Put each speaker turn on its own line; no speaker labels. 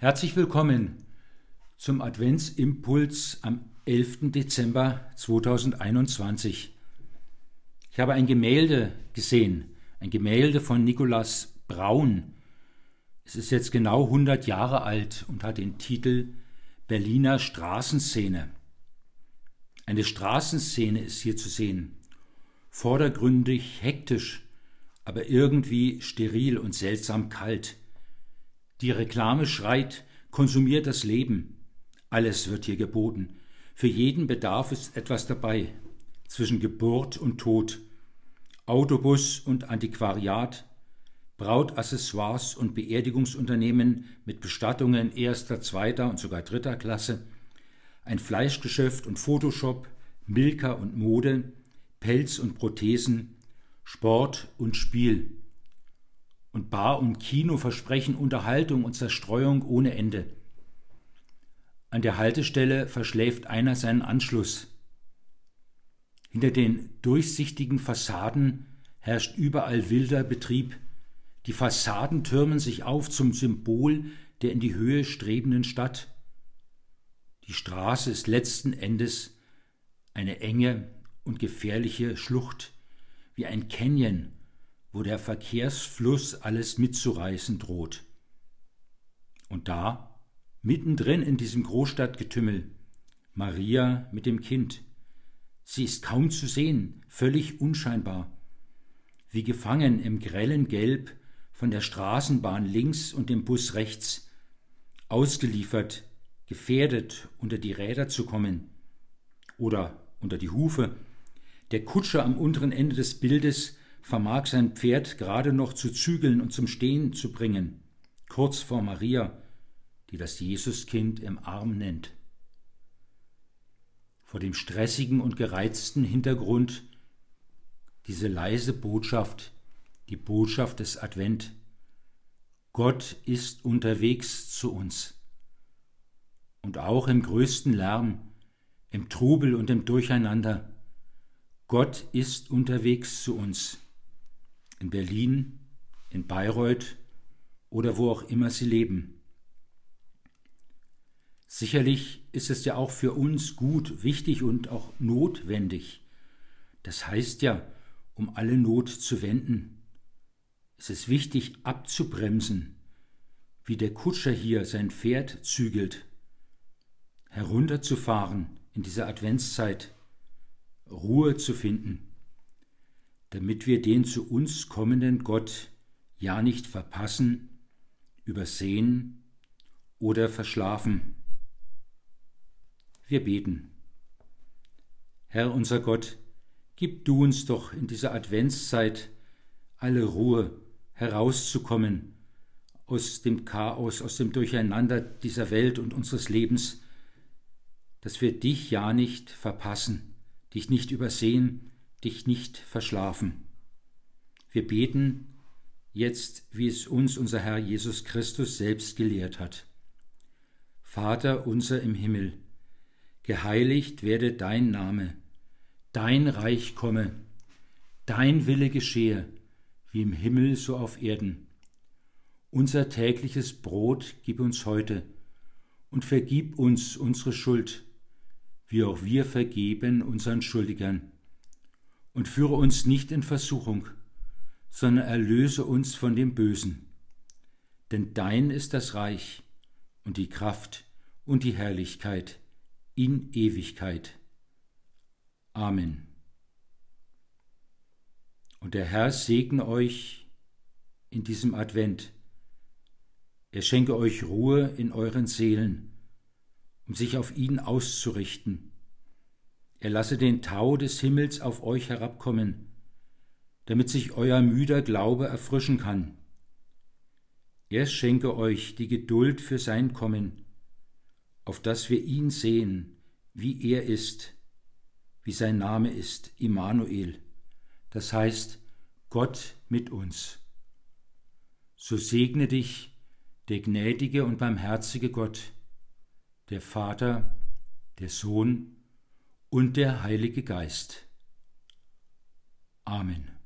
Herzlich willkommen zum Adventsimpuls am 11. Dezember 2021. Ich habe ein Gemälde gesehen, ein Gemälde von Nikolaus Braun. Es ist jetzt genau 100 Jahre alt und hat den Titel Berliner Straßenszene. Eine Straßenszene ist hier zu sehen, vordergründig hektisch, aber irgendwie steril und seltsam kalt. Die Reklame schreit, konsumiert das Leben. Alles wird hier geboten. Für jeden Bedarf ist etwas dabei. Zwischen Geburt und Tod. Autobus und Antiquariat. Brautaccessoires und Beerdigungsunternehmen mit Bestattungen erster, zweiter und sogar dritter Klasse. Ein Fleischgeschäft und Photoshop. Milka und Mode. Pelz und Prothesen. Sport und Spiel und Bar und Kino versprechen Unterhaltung und Zerstreuung ohne Ende. An der Haltestelle verschläft einer seinen Anschluss. Hinter den durchsichtigen Fassaden herrscht überall wilder Betrieb. Die Fassaden türmen sich auf zum Symbol der in die Höhe strebenden Stadt. Die Straße ist letzten Endes eine enge und gefährliche Schlucht, wie ein Canyon, wo der Verkehrsfluss alles mitzureißen droht. Und da, mittendrin in diesem Großstadtgetümmel, Maria mit dem Kind. Sie ist kaum zu sehen, völlig unscheinbar, wie gefangen im grellen Gelb von der Straßenbahn links und dem Bus rechts, ausgeliefert, gefährdet, unter die Räder zu kommen oder unter die Hufe. Der Kutscher am unteren Ende des Bildes vermag sein Pferd gerade noch zu zügeln und zum Stehen zu bringen, kurz vor Maria, die das Jesuskind im Arm nennt. Vor dem stressigen und gereizten Hintergrund diese leise Botschaft, die Botschaft des Advent. Gott ist unterwegs zu uns. Und auch im größten Lärm, im Trubel und im Durcheinander. Gott ist unterwegs zu uns in Berlin, in Bayreuth oder wo auch immer sie leben. Sicherlich ist es ja auch für uns gut, wichtig und auch notwendig. Das heißt ja, um alle Not zu wenden. Es ist wichtig abzubremsen, wie der Kutscher hier sein Pferd zügelt, herunterzufahren in dieser Adventszeit, Ruhe zu finden damit wir den zu uns kommenden Gott ja nicht verpassen, übersehen oder verschlafen. Wir beten. Herr unser Gott, gib du uns doch in dieser Adventszeit alle Ruhe herauszukommen aus dem Chaos, aus dem Durcheinander dieser Welt und unseres Lebens, dass wir dich ja nicht verpassen, dich nicht übersehen, dich nicht verschlafen. Wir beten jetzt, wie es uns unser Herr Jesus Christus selbst gelehrt hat. Vater unser im Himmel, geheiligt werde dein Name, dein Reich komme, dein Wille geschehe, wie im Himmel so auf Erden. Unser tägliches Brot gib uns heute und vergib uns unsere Schuld, wie auch wir vergeben unseren Schuldigern und führe uns nicht in Versuchung, sondern erlöse uns von dem Bösen. Denn dein ist das Reich und die Kraft und die Herrlichkeit in Ewigkeit. Amen. Und der Herr segne euch in diesem Advent. Er schenke euch Ruhe in euren Seelen, um sich auf ihn auszurichten er lasse den Tau des Himmels auf euch herabkommen, damit sich euer müder Glaube erfrischen kann. Er schenke euch die Geduld für sein Kommen, auf dass wir ihn sehen, wie er ist, wie sein Name ist, Immanuel, das heißt Gott mit uns. So segne dich der gnädige und barmherzige Gott, der Vater, der Sohn und der Heilige Geist. Amen.